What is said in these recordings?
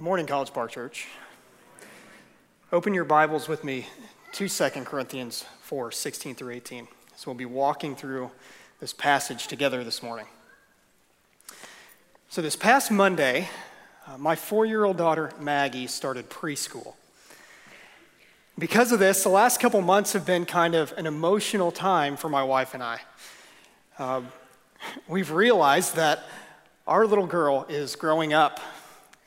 Good morning, College Park Church. Open your Bibles with me to 2 Corinthians 4 16 through 18. So we'll be walking through this passage together this morning. So, this past Monday, uh, my four year old daughter Maggie started preschool. Because of this, the last couple months have been kind of an emotional time for my wife and I. Uh, we've realized that our little girl is growing up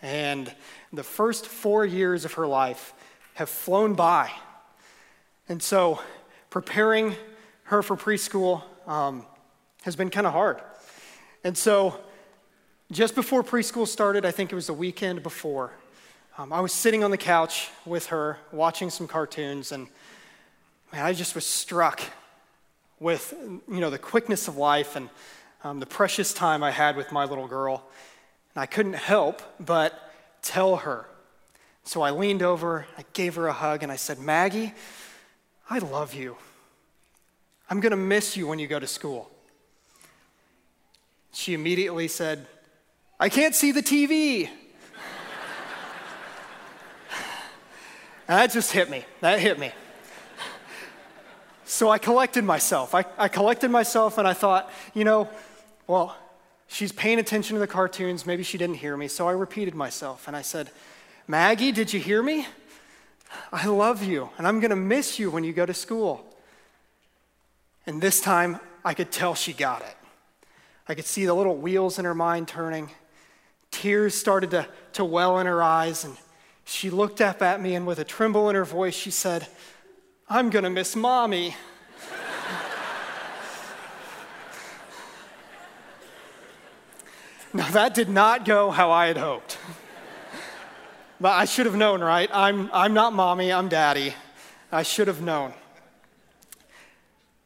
and the first four years of her life have flown by. And so preparing her for preschool um, has been kind of hard. And so just before preschool started, I think it was the weekend before, um, I was sitting on the couch with her watching some cartoons, and man, I just was struck with you know the quickness of life and um, the precious time I had with my little girl. And I couldn't help but tell her. So I leaned over, I gave her a hug, and I said, Maggie, I love you. I'm going to miss you when you go to school. She immediately said, I can't see the TV. that just hit me. That hit me. So I collected myself. I, I collected myself and I thought, you know, well, she's paying attention to the cartoons. Maybe she didn't hear me. So I repeated myself and I said, Maggie, did you hear me? I love you, and I'm going to miss you when you go to school. And this time, I could tell she got it. I could see the little wheels in her mind turning. Tears started to, to well in her eyes, and she looked up at me, and with a tremble in her voice, she said, I'm going to miss mommy. Now, that did not go how I had hoped. but I should have known, right? I'm, I'm not mommy, I'm daddy. I should have known.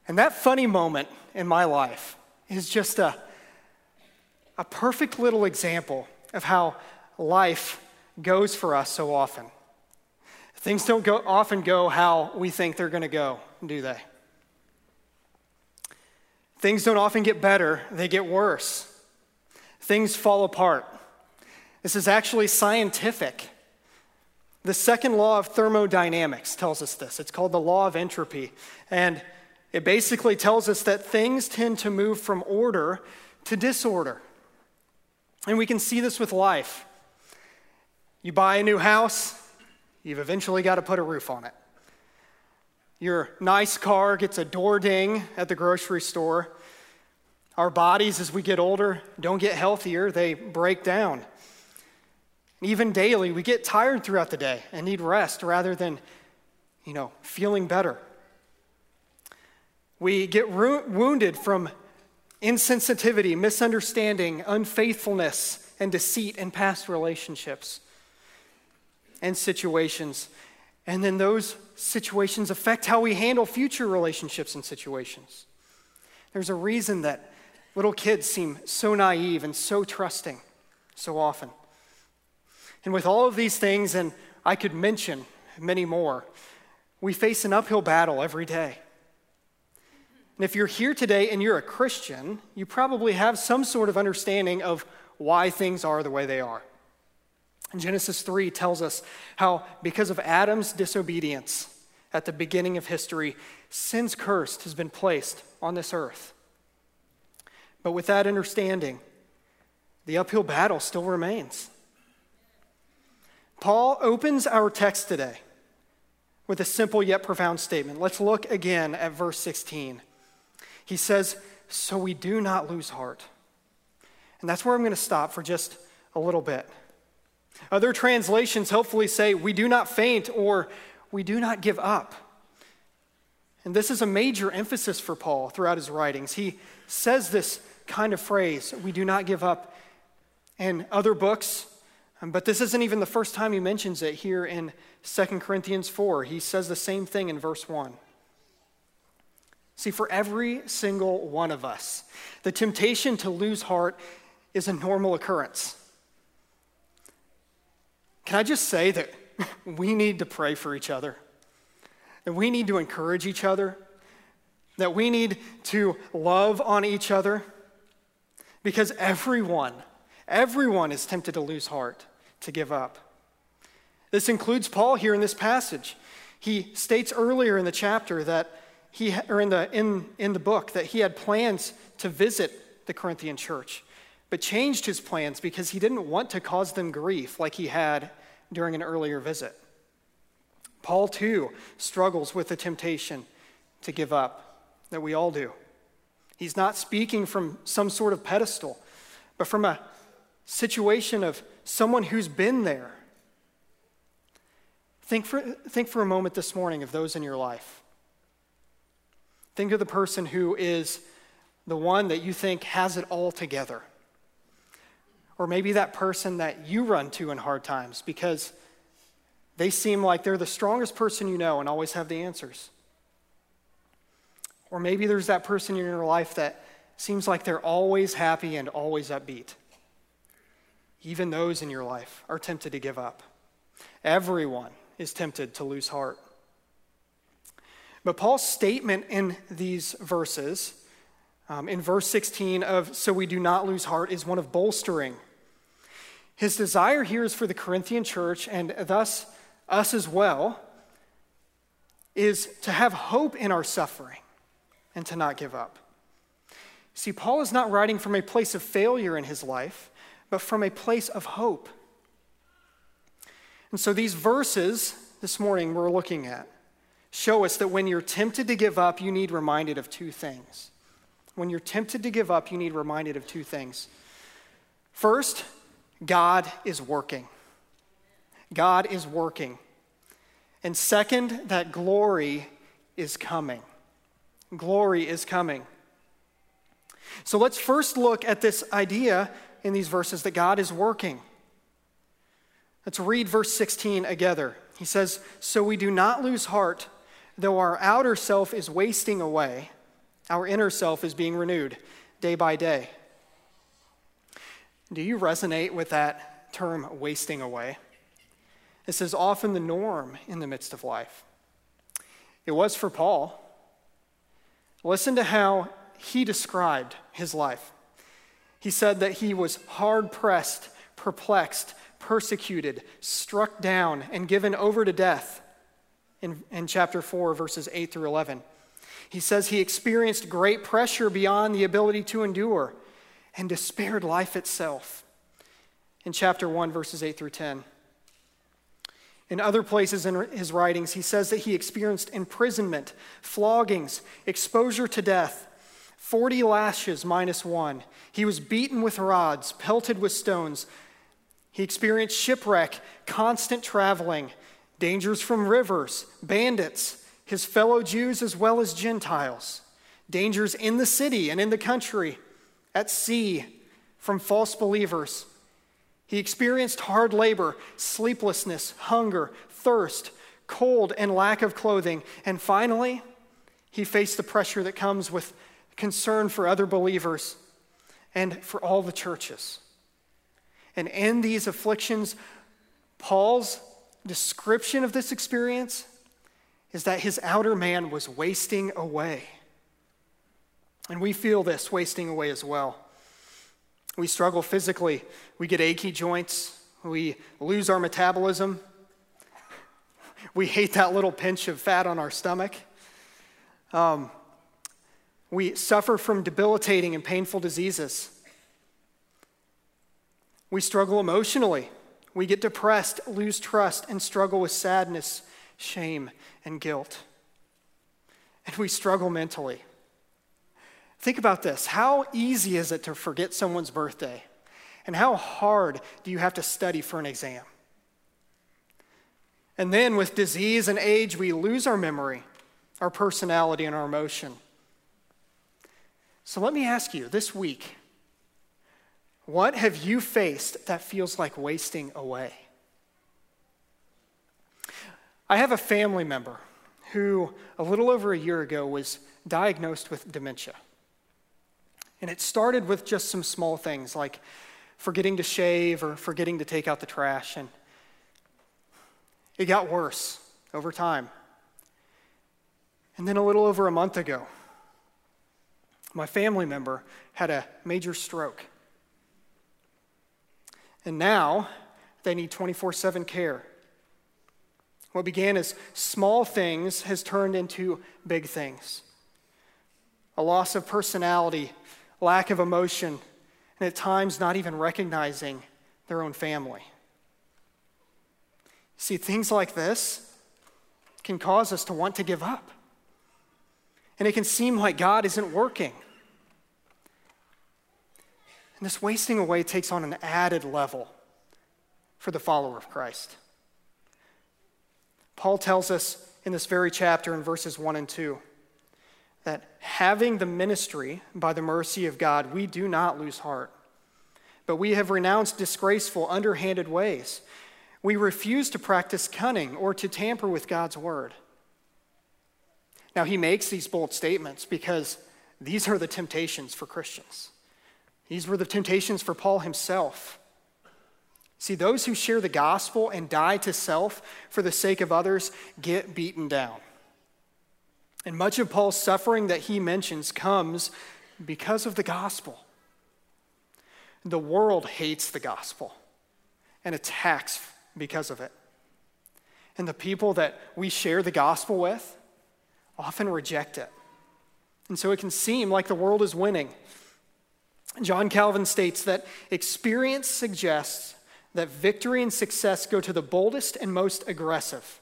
And that funny moment in my life is just a, a perfect little example of how life goes for us so often. Things don't go, often go how we think they're going to go, do they? Things don't often get better, they get worse things fall apart. This is actually scientific. The second law of thermodynamics tells us this. It's called the law of entropy. And it basically tells us that things tend to move from order to disorder. And we can see this with life. You buy a new house, you've eventually got to put a roof on it. Your nice car gets a door ding at the grocery store, our bodies, as we get older, don't get healthier, they break down. Even daily, we get tired throughout the day and need rest rather than, you know, feeling better. We get ru- wounded from insensitivity, misunderstanding, unfaithfulness, and deceit in past relationships and situations. And then those situations affect how we handle future relationships and situations. There's a reason that Little kids seem so naive and so trusting so often. And with all of these things, and I could mention many more, we face an uphill battle every day. And if you're here today and you're a Christian, you probably have some sort of understanding of why things are the way they are. And Genesis 3 tells us how, because of Adam's disobedience at the beginning of history, sin's curse has been placed on this earth. But with that understanding, the uphill battle still remains. Paul opens our text today with a simple yet profound statement. Let's look again at verse 16. He says, So we do not lose heart. And that's where I'm going to stop for just a little bit. Other translations hopefully say, We do not faint or we do not give up. And this is a major emphasis for Paul throughout his writings. He says this kind of phrase, we do not give up, in other books. Um, but this isn't even the first time he mentions it here in 2 Corinthians 4. He says the same thing in verse 1. See, for every single one of us, the temptation to lose heart is a normal occurrence. Can I just say that we need to pray for each other? That we need to encourage each other? That we need to love on each other? Because everyone, everyone is tempted to lose heart, to give up. This includes Paul here in this passage. He states earlier in the chapter that he, or in the, in, in the book, that he had plans to visit the Corinthian church, but changed his plans because he didn't want to cause them grief like he had during an earlier visit. Paul, too, struggles with the temptation to give up that we all do. He's not speaking from some sort of pedestal, but from a situation of someone who's been there. Think for, think for a moment this morning of those in your life. Think of the person who is the one that you think has it all together. Or maybe that person that you run to in hard times because they seem like they're the strongest person you know and always have the answers. Or maybe there's that person in your life that seems like they're always happy and always upbeat. Even those in your life are tempted to give up. Everyone is tempted to lose heart. But Paul's statement in these verses, um, in verse 16 of so we do not lose heart, is one of bolstering. His desire here is for the Corinthian church and thus us as well, is to have hope in our suffering and to not give up. See, Paul is not writing from a place of failure in his life, but from a place of hope. And so these verses this morning we're looking at show us that when you're tempted to give up, you need reminded of two things. When you're tempted to give up, you need reminded of two things. First, God is working. God is working. And second, that glory is coming. Glory is coming. So let's first look at this idea in these verses that God is working. Let's read verse 16 together. He says, So we do not lose heart, though our outer self is wasting away, our inner self is being renewed day by day. Do you resonate with that term, wasting away? This is often the norm in the midst of life. It was for Paul. Listen to how he described his life. He said that he was hard pressed, perplexed, persecuted, struck down, and given over to death in, in chapter 4, verses 8 through 11. He says he experienced great pressure beyond the ability to endure and despaired life itself in chapter 1, verses 8 through 10. In other places in his writings, he says that he experienced imprisonment, floggings, exposure to death, 40 lashes minus one. He was beaten with rods, pelted with stones. He experienced shipwreck, constant traveling, dangers from rivers, bandits, his fellow Jews as well as Gentiles, dangers in the city and in the country, at sea, from false believers he experienced hard labor, sleeplessness, hunger, thirst, cold, and lack of clothing. And finally, he faced the pressure that comes with concern for other believers and for all the churches. And in these afflictions, Paul's description of this experience is that his outer man was wasting away. And we feel this wasting away as well. We struggle physically. We get achy joints. We lose our metabolism. We hate that little pinch of fat on our stomach. Um, we suffer from debilitating and painful diseases. We struggle emotionally. We get depressed, lose trust, and struggle with sadness, shame, and guilt. And we struggle mentally. Think about this. How easy is it to forget someone's birthday? And how hard do you have to study for an exam? And then with disease and age, we lose our memory, our personality, and our emotion. So let me ask you this week what have you faced that feels like wasting away? I have a family member who, a little over a year ago, was diagnosed with dementia. And it started with just some small things like forgetting to shave or forgetting to take out the trash. And it got worse over time. And then a little over a month ago, my family member had a major stroke. And now they need 24 7 care What began as small things has turned into big things. A loss of personality, lack of emotion, and at times not even recognizing their own family. See, things like this can cause us to want to give up. And it can seem like God isn't working. And this wasting away takes on an added level for the follower of Christ. Paul tells us in this very chapter in verses 1 and 2 that having the ministry by the mercy of God, we do not lose heart. But we have renounced disgraceful, underhanded ways. We refuse to practice cunning or to tamper with God's word. Now, he makes these bold statements because these are the temptations for Christians. These were the temptations for Paul himself. See, those who share the gospel and die to self for the sake of others get beaten down. And much of Paul's suffering that he mentions comes because of the gospel. The world hates the gospel and attacks because of it. And the people that we share the gospel with often reject it. And so it can seem like the world is winning. John Calvin states that experience suggests that victory and success go to the boldest and most aggressive,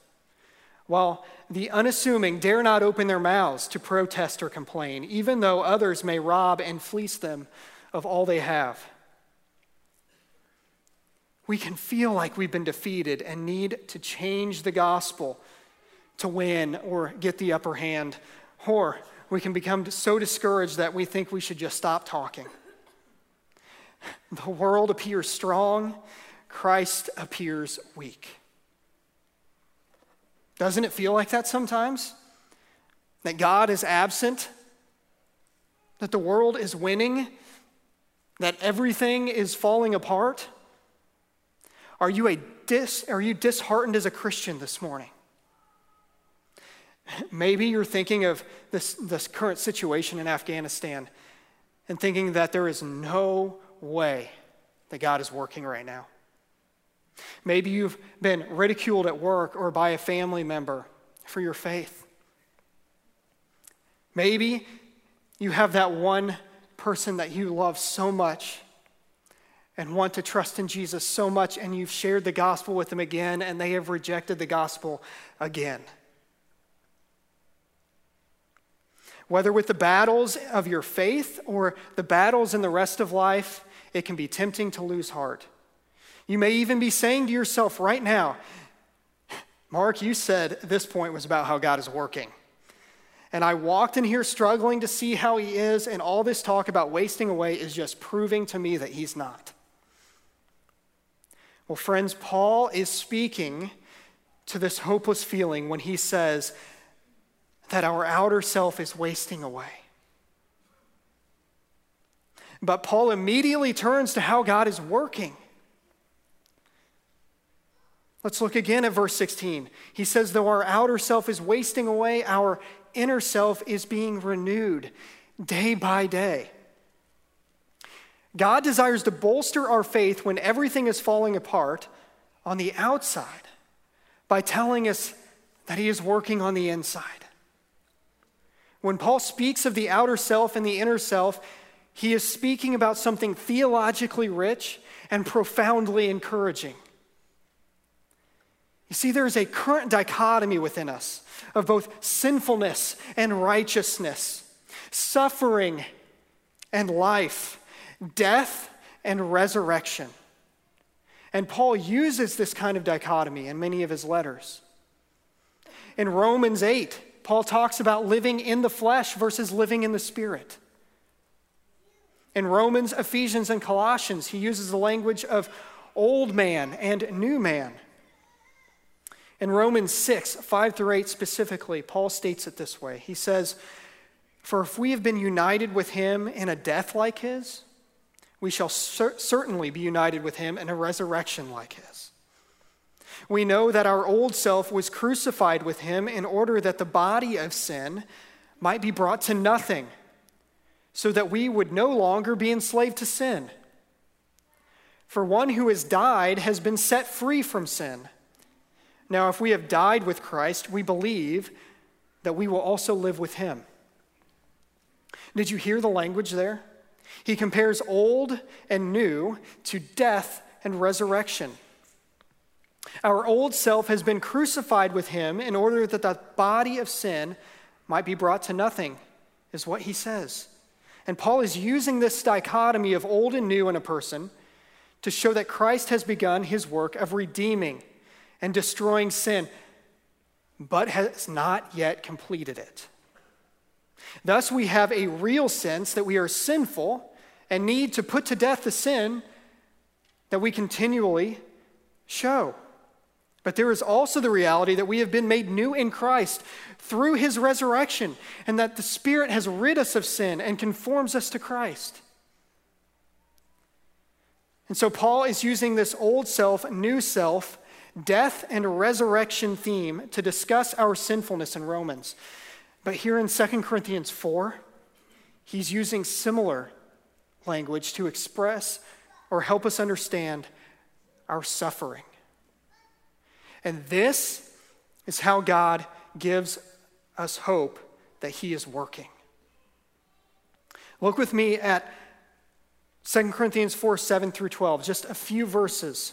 while the unassuming dare not open their mouths to protest or complain, even though others may rob and fleece them of all they have. We can feel like we've been defeated and need to change the gospel to win or get the upper hand, or we can become so discouraged that we think we should just stop talking. The world appears strong, Christ appears weak. Doesn't it feel like that sometimes? That God is absent? That the world is winning? That everything is falling apart? Are you, a dis, are you disheartened as a Christian this morning? Maybe you're thinking of this, this current situation in Afghanistan and thinking that there is no way that God is working right now. Maybe you've been ridiculed at work or by a family member for your faith. Maybe you have that one person that you love so much and want to trust in Jesus so much, and you've shared the gospel with them again, and they have rejected the gospel again. Whether with the battles of your faith or the battles in the rest of life, it can be tempting to lose heart. You may even be saying to yourself right now, Mark, you said this point was about how God is working. And I walked in here struggling to see how he is, and all this talk about wasting away is just proving to me that he's not. Well, friends, Paul is speaking to this hopeless feeling when he says that our outer self is wasting away. But Paul immediately turns to how God is working. Let's look again at verse 16. He says, Though our outer self is wasting away, our inner self is being renewed day by day. God desires to bolster our faith when everything is falling apart on the outside by telling us that He is working on the inside. When Paul speaks of the outer self and the inner self, he is speaking about something theologically rich and profoundly encouraging. You see, there is a current dichotomy within us of both sinfulness and righteousness, suffering and life, death and resurrection. And Paul uses this kind of dichotomy in many of his letters. In Romans 8, Paul talks about living in the flesh versus living in the spirit. In Romans, Ephesians, and Colossians, he uses the language of old man and new man. In Romans 6, 5 through 8 specifically, Paul states it this way He says, For if we have been united with him in a death like his, we shall cer- certainly be united with him in a resurrection like his. We know that our old self was crucified with him in order that the body of sin might be brought to nothing so that we would no longer be enslaved to sin. For one who has died has been set free from sin. Now, if we have died with Christ, we believe that we will also live with him. Did you hear the language there? He compares old and new to death and resurrection. Our old self has been crucified with him in order that the body of sin might be brought to nothing, is what he says. And Paul is using this dichotomy of old and new in a person to show that Christ has begun his work of redeeming and destroying sin, but has not yet completed it. Thus, we have a real sense that we are sinful and need to put to death the sin that we continually show. But there is also the reality that we have been made new in Christ through his resurrection, and that the Spirit has rid us of sin and conforms us to Christ. And so Paul is using this old self, new self, death and resurrection theme to discuss our sinfulness in Romans. But here in 2 Corinthians 4, he's using similar language to express or help us understand our suffering. And this is how God gives us hope that he is working. Look with me at 2 Corinthians 4 7 through 12, just a few verses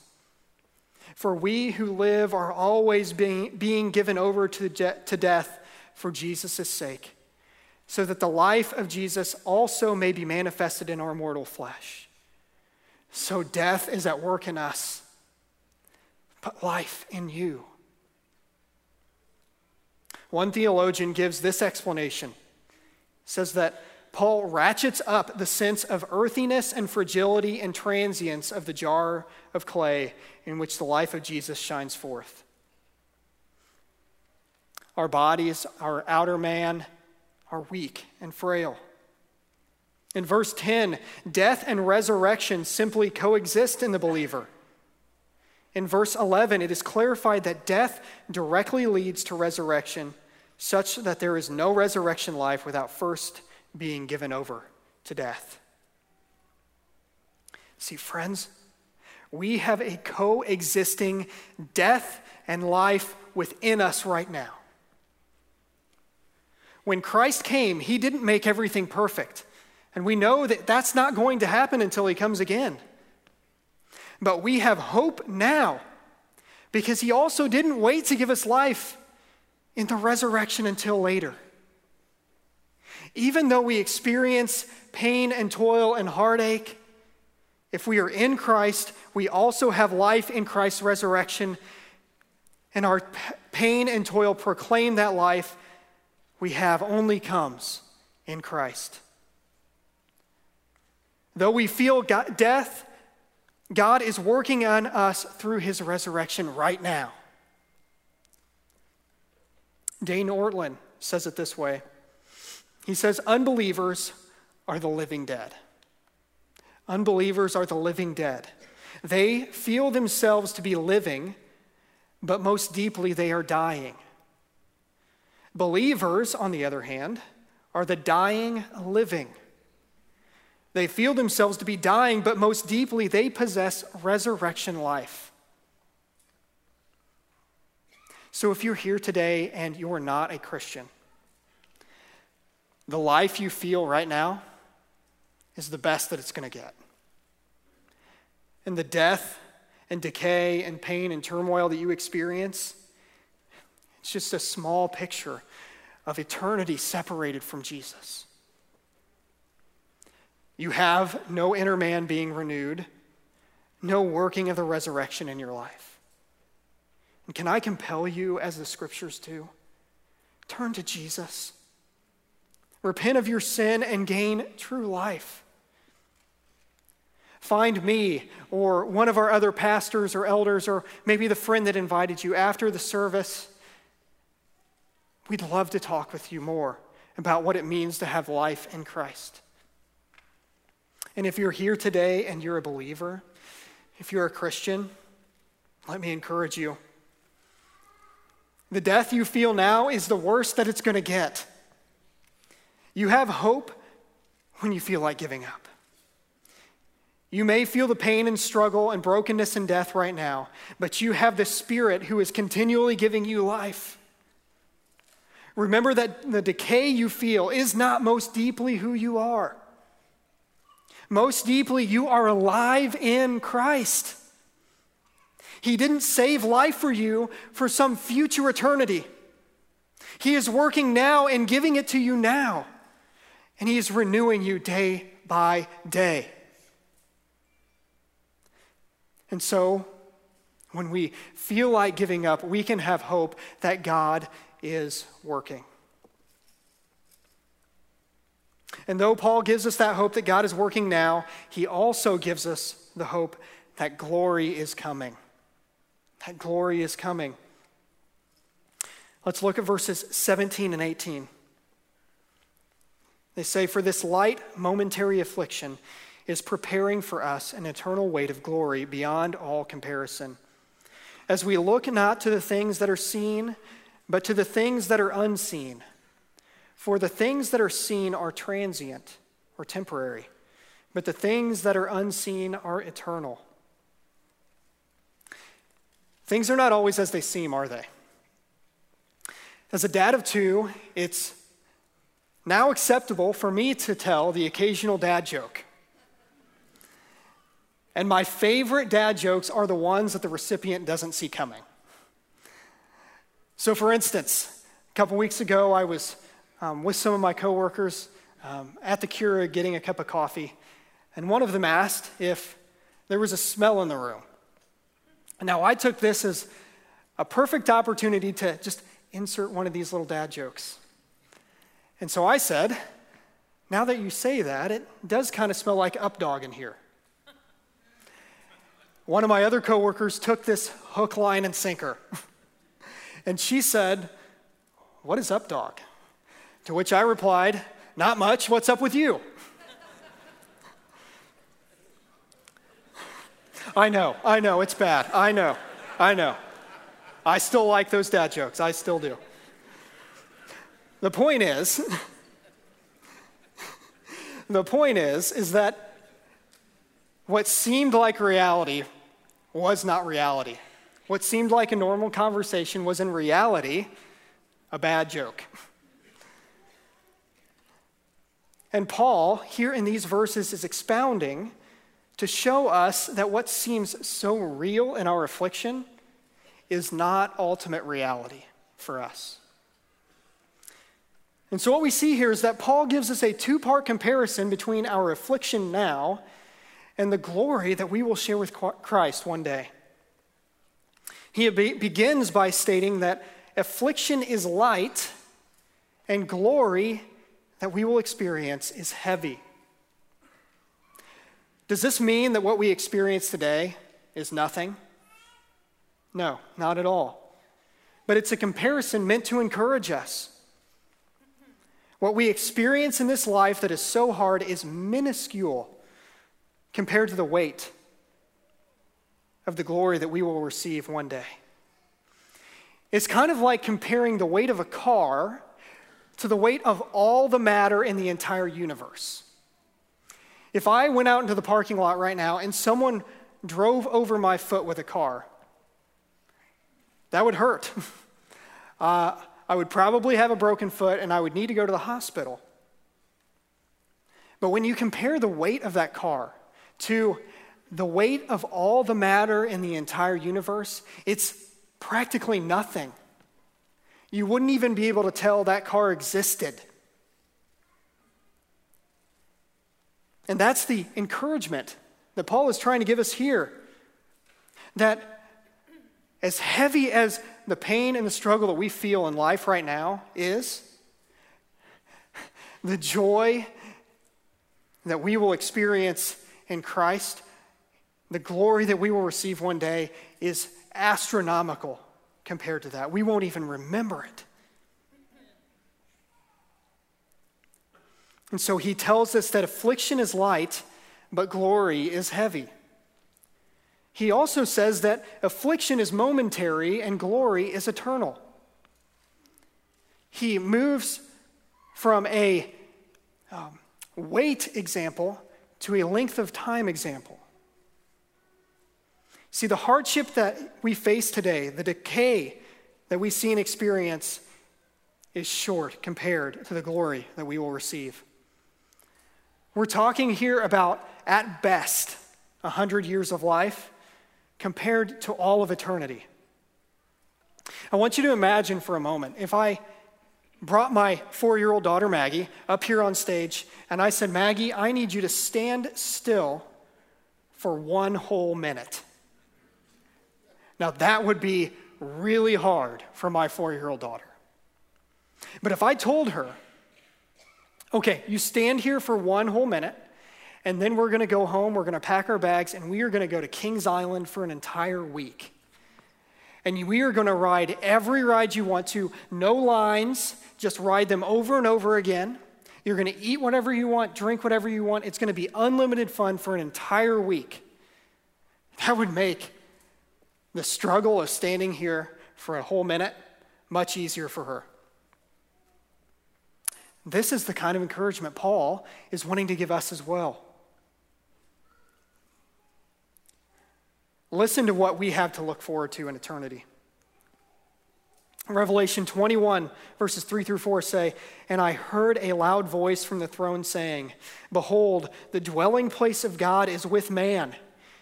For we who live are always being, being given over to, to death for Jesus' sake, so that the life of Jesus also may be manifested in our mortal flesh. So death is at work in us, but life in you. One theologian gives this explanation. says that Paul ratchets up the sense of earthiness and fragility and transience of the jar of clay in which the life of Jesus shines forth. Our bodies, our outer man, are weak and frail. In verse 10, death and resurrection simply coexist in the believer. In verse 11, it is clarified that death directly leads to resurrection, such that there is no resurrection life without first being given over to death. See, friends, we have a coexisting death and life within us right now. When Christ came, he didn't make everything perfect. And we know that that's not going to happen until he comes again. But we have hope now because he also didn't wait to give us life in the resurrection until later. Even though we experience pain and toil and heartache, if we are in Christ, we also have life in Christ's resurrection, and our pain and toil proclaim that life we have only comes in Christ. Though we feel death, God is working on us through his resurrection right now. Dane Ortlund says it this way he says, Unbelievers are the living dead. Unbelievers are the living dead. They feel themselves to be living, but most deeply they are dying. Believers, on the other hand, are the dying living. They feel themselves to be dying, but most deeply they possess resurrection life. So if you're here today and you are not a Christian, the life you feel right now is the best that it's going to get. And the death and decay and pain and turmoil that you experience, it's just a small picture of eternity separated from Jesus. You have no inner man being renewed, no working of the resurrection in your life. And can I compel you, as the scriptures do, turn to Jesus? Repent of your sin and gain true life. Find me or one of our other pastors or elders or maybe the friend that invited you after the service. We'd love to talk with you more about what it means to have life in Christ. And if you're here today and you're a believer, if you're a Christian, let me encourage you. The death you feel now is the worst that it's going to get. You have hope when you feel like giving up. You may feel the pain and struggle and brokenness and death right now, but you have the Spirit who is continually giving you life. Remember that the decay you feel is not most deeply who you are. Most deeply, you are alive in Christ. He didn't save life for you for some future eternity. He is working now and giving it to you now. And He is renewing you day by day. And so, when we feel like giving up, we can have hope that God is working. And though Paul gives us that hope that God is working now, he also gives us the hope that glory is coming. That glory is coming. Let's look at verses 17 and 18. They say, For this light momentary affliction is preparing for us an eternal weight of glory beyond all comparison. As we look not to the things that are seen, but to the things that are unseen. For the things that are seen are transient or temporary, but the things that are unseen are eternal. Things are not always as they seem, are they? As a dad of two, it's now acceptable for me to tell the occasional dad joke. And my favorite dad jokes are the ones that the recipient doesn't see coming. So, for instance, a couple weeks ago, I was um, with some of my coworkers um, at the Keurig getting a cup of coffee, and one of them asked if there was a smell in the room. Now, I took this as a perfect opportunity to just insert one of these little dad jokes. And so I said, now that you say that, it does kind of smell like updog in here. One of my other coworkers took this hook, line, and sinker. and she said, What is up, dog? To which I replied, Not much. What's up with you? I know, I know, it's bad. I know, I know. I still like those dad jokes. I still do. The point is, the point is, is that what seemed like reality was not reality. What seemed like a normal conversation was in reality a bad joke. And Paul, here in these verses, is expounding to show us that what seems so real in our affliction is not ultimate reality for us. And so, what we see here is that Paul gives us a two part comparison between our affliction now and the glory that we will share with Christ one day. He begins by stating that affliction is light and glory that we will experience is heavy. Does this mean that what we experience today is nothing? No, not at all. But it's a comparison meant to encourage us. What we experience in this life that is so hard is minuscule compared to the weight of the glory that we will receive one day. It's kind of like comparing the weight of a car to the weight of all the matter in the entire universe. If I went out into the parking lot right now and someone drove over my foot with a car, that would hurt. uh, I would probably have a broken foot and I would need to go to the hospital. But when you compare the weight of that car to the weight of all the matter in the entire universe, it's practically nothing. You wouldn't even be able to tell that car existed. And that's the encouragement that Paul is trying to give us here. That as heavy as the pain and the struggle that we feel in life right now is, the joy that we will experience in Christ the glory that we will receive one day is astronomical compared to that. We won't even remember it. And so he tells us that affliction is light, but glory is heavy. He also says that affliction is momentary and glory is eternal. He moves from a um, weight example to a length of time example. See, the hardship that we face today, the decay that we see and experience, is short compared to the glory that we will receive. We're talking here about, at best, 100 years of life compared to all of eternity. I want you to imagine for a moment if I brought my four year old daughter Maggie up here on stage and I said, Maggie, I need you to stand still for one whole minute. Now, that would be really hard for my four year old daughter. But if I told her, okay, you stand here for one whole minute, and then we're going to go home, we're going to pack our bags, and we are going to go to Kings Island for an entire week. And we are going to ride every ride you want to, no lines, just ride them over and over again. You're going to eat whatever you want, drink whatever you want. It's going to be unlimited fun for an entire week. That would make the struggle of standing here for a whole minute much easier for her. This is the kind of encouragement Paul is wanting to give us as well. Listen to what we have to look forward to in eternity. Revelation 21, verses 3 through 4 say, And I heard a loud voice from the throne saying, Behold, the dwelling place of God is with man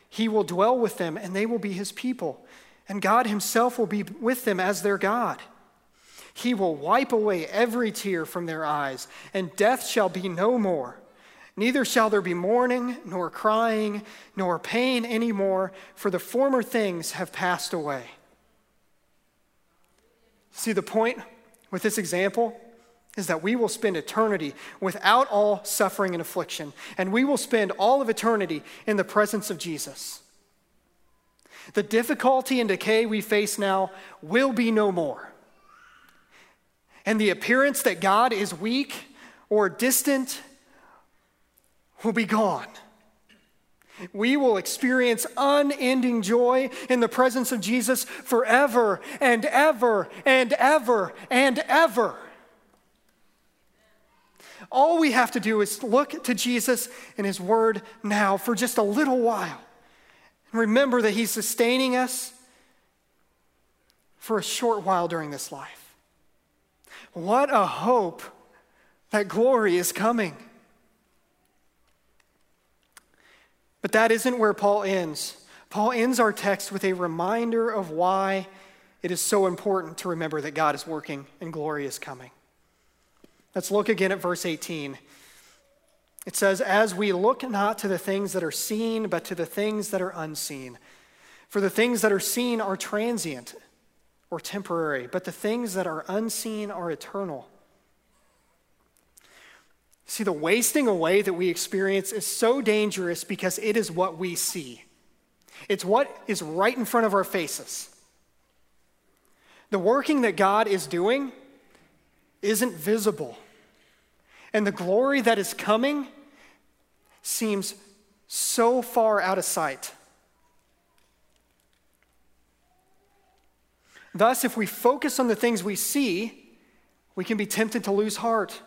he will dwell with them, and they will be his people. And God himself will be with them as their God. He will wipe away every tear from their eyes, and death shall be no more. Neither shall there be mourning, nor crying, nor pain any more, for the former things have passed away. See the point with this example? is that we will spend eternity without all suffering and affliction, and we will spend all of eternity in the presence of Jesus. The difficulty and decay we face now will be no more. And the appearance that God is weak or distant will be gone. We will experience unending joy in the presence of Jesus forever and ever and ever and ever. All we have to do is look to Jesus and His Word now for just a little while. And remember that He's sustaining us for a short while during this life. What a hope that glory is coming. But that isn't where Paul ends. Paul ends our text with a reminder of why it is so important to remember that God is working and glory is coming. Let's look again at verse 18. It says, As we look not to the things that are seen, but to the things that are unseen. For the things that are seen are transient or temporary, but the things that are unseen are eternal. See, the wasting away that we experience is so dangerous because it is what we see. It's what is right in front of our faces. The working that God is doing isn't visible. And the glory that is coming seems so far out of sight. Thus, if we focus on the things we see, we can be tempted to lose heart.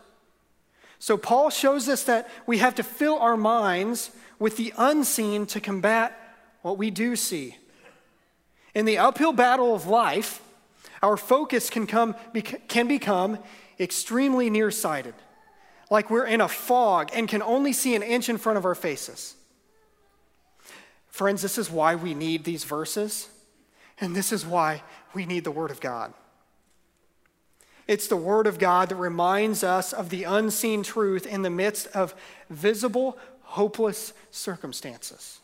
So, Paul shows us that we have to fill our minds with the unseen to combat what we do see. In the uphill battle of life, our focus can, come, can become extremely nearsighted, like we're in a fog and can only see an inch in front of our faces. Friends, this is why we need these verses, and this is why we need the Word of God. It's the Word of God that reminds us of the unseen truth in the midst of visible, hopeless circumstances.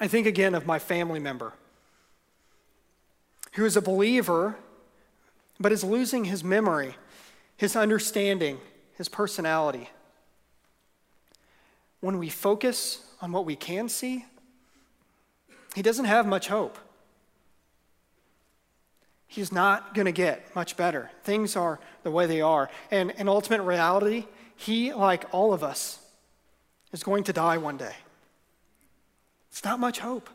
I think again of my family member who is a believer but is losing his memory, his understanding, his personality. When we focus on what we can see, he doesn't have much hope. He's not going to get much better. Things are the way they are. And in ultimate reality, he, like all of us, is going to die one day. It's not much hope.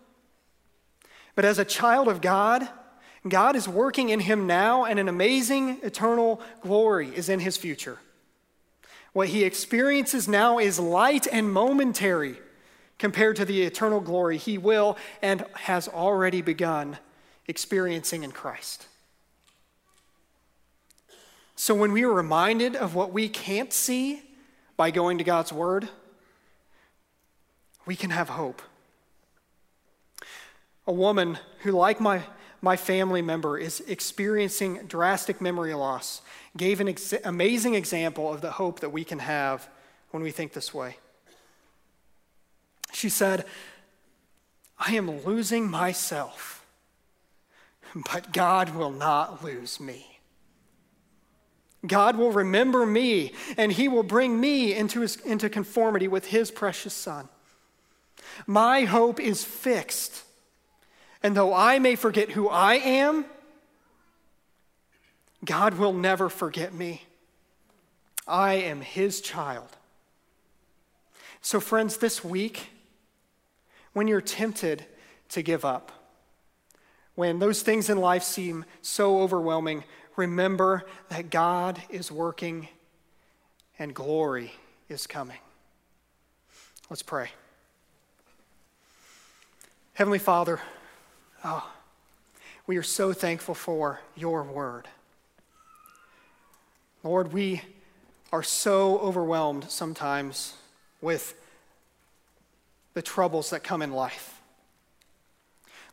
But as a child of God, God is working in him now, and an amazing eternal glory is in his future. What he experiences now is light and momentary compared to the eternal glory he will and has already begun experiencing in Christ. So when we are reminded of what we can't see by going to God's Word, we can have hope. A woman who, like my, my family member, is experiencing drastic memory loss gave an ex- amazing example of the hope that we can have when we think this way. She said, I am losing myself, but God will not lose me. God will remember me, and He will bring me into, his, into conformity with His precious Son. My hope is fixed. And though I may forget who I am, God will never forget me. I am His child. So, friends, this week, when you're tempted to give up, when those things in life seem so overwhelming, remember that God is working and glory is coming. Let's pray. Heavenly Father, oh, we are so thankful for your word. Lord, we are so overwhelmed sometimes with the troubles that come in life.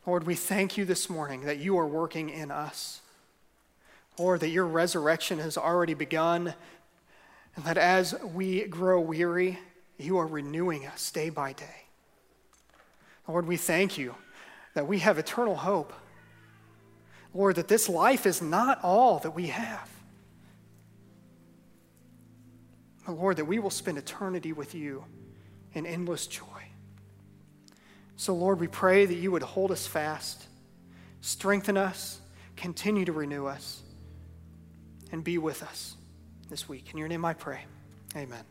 Lord, we thank you this morning that you are working in us. Lord, that your resurrection has already begun, and that as we grow weary, you are renewing us day by day. Lord, we thank you that we have eternal hope. Lord, that this life is not all that we have. But Lord, that we will spend eternity with you in endless joy. So, Lord, we pray that you would hold us fast, strengthen us, continue to renew us, and be with us this week. In your name I pray. Amen.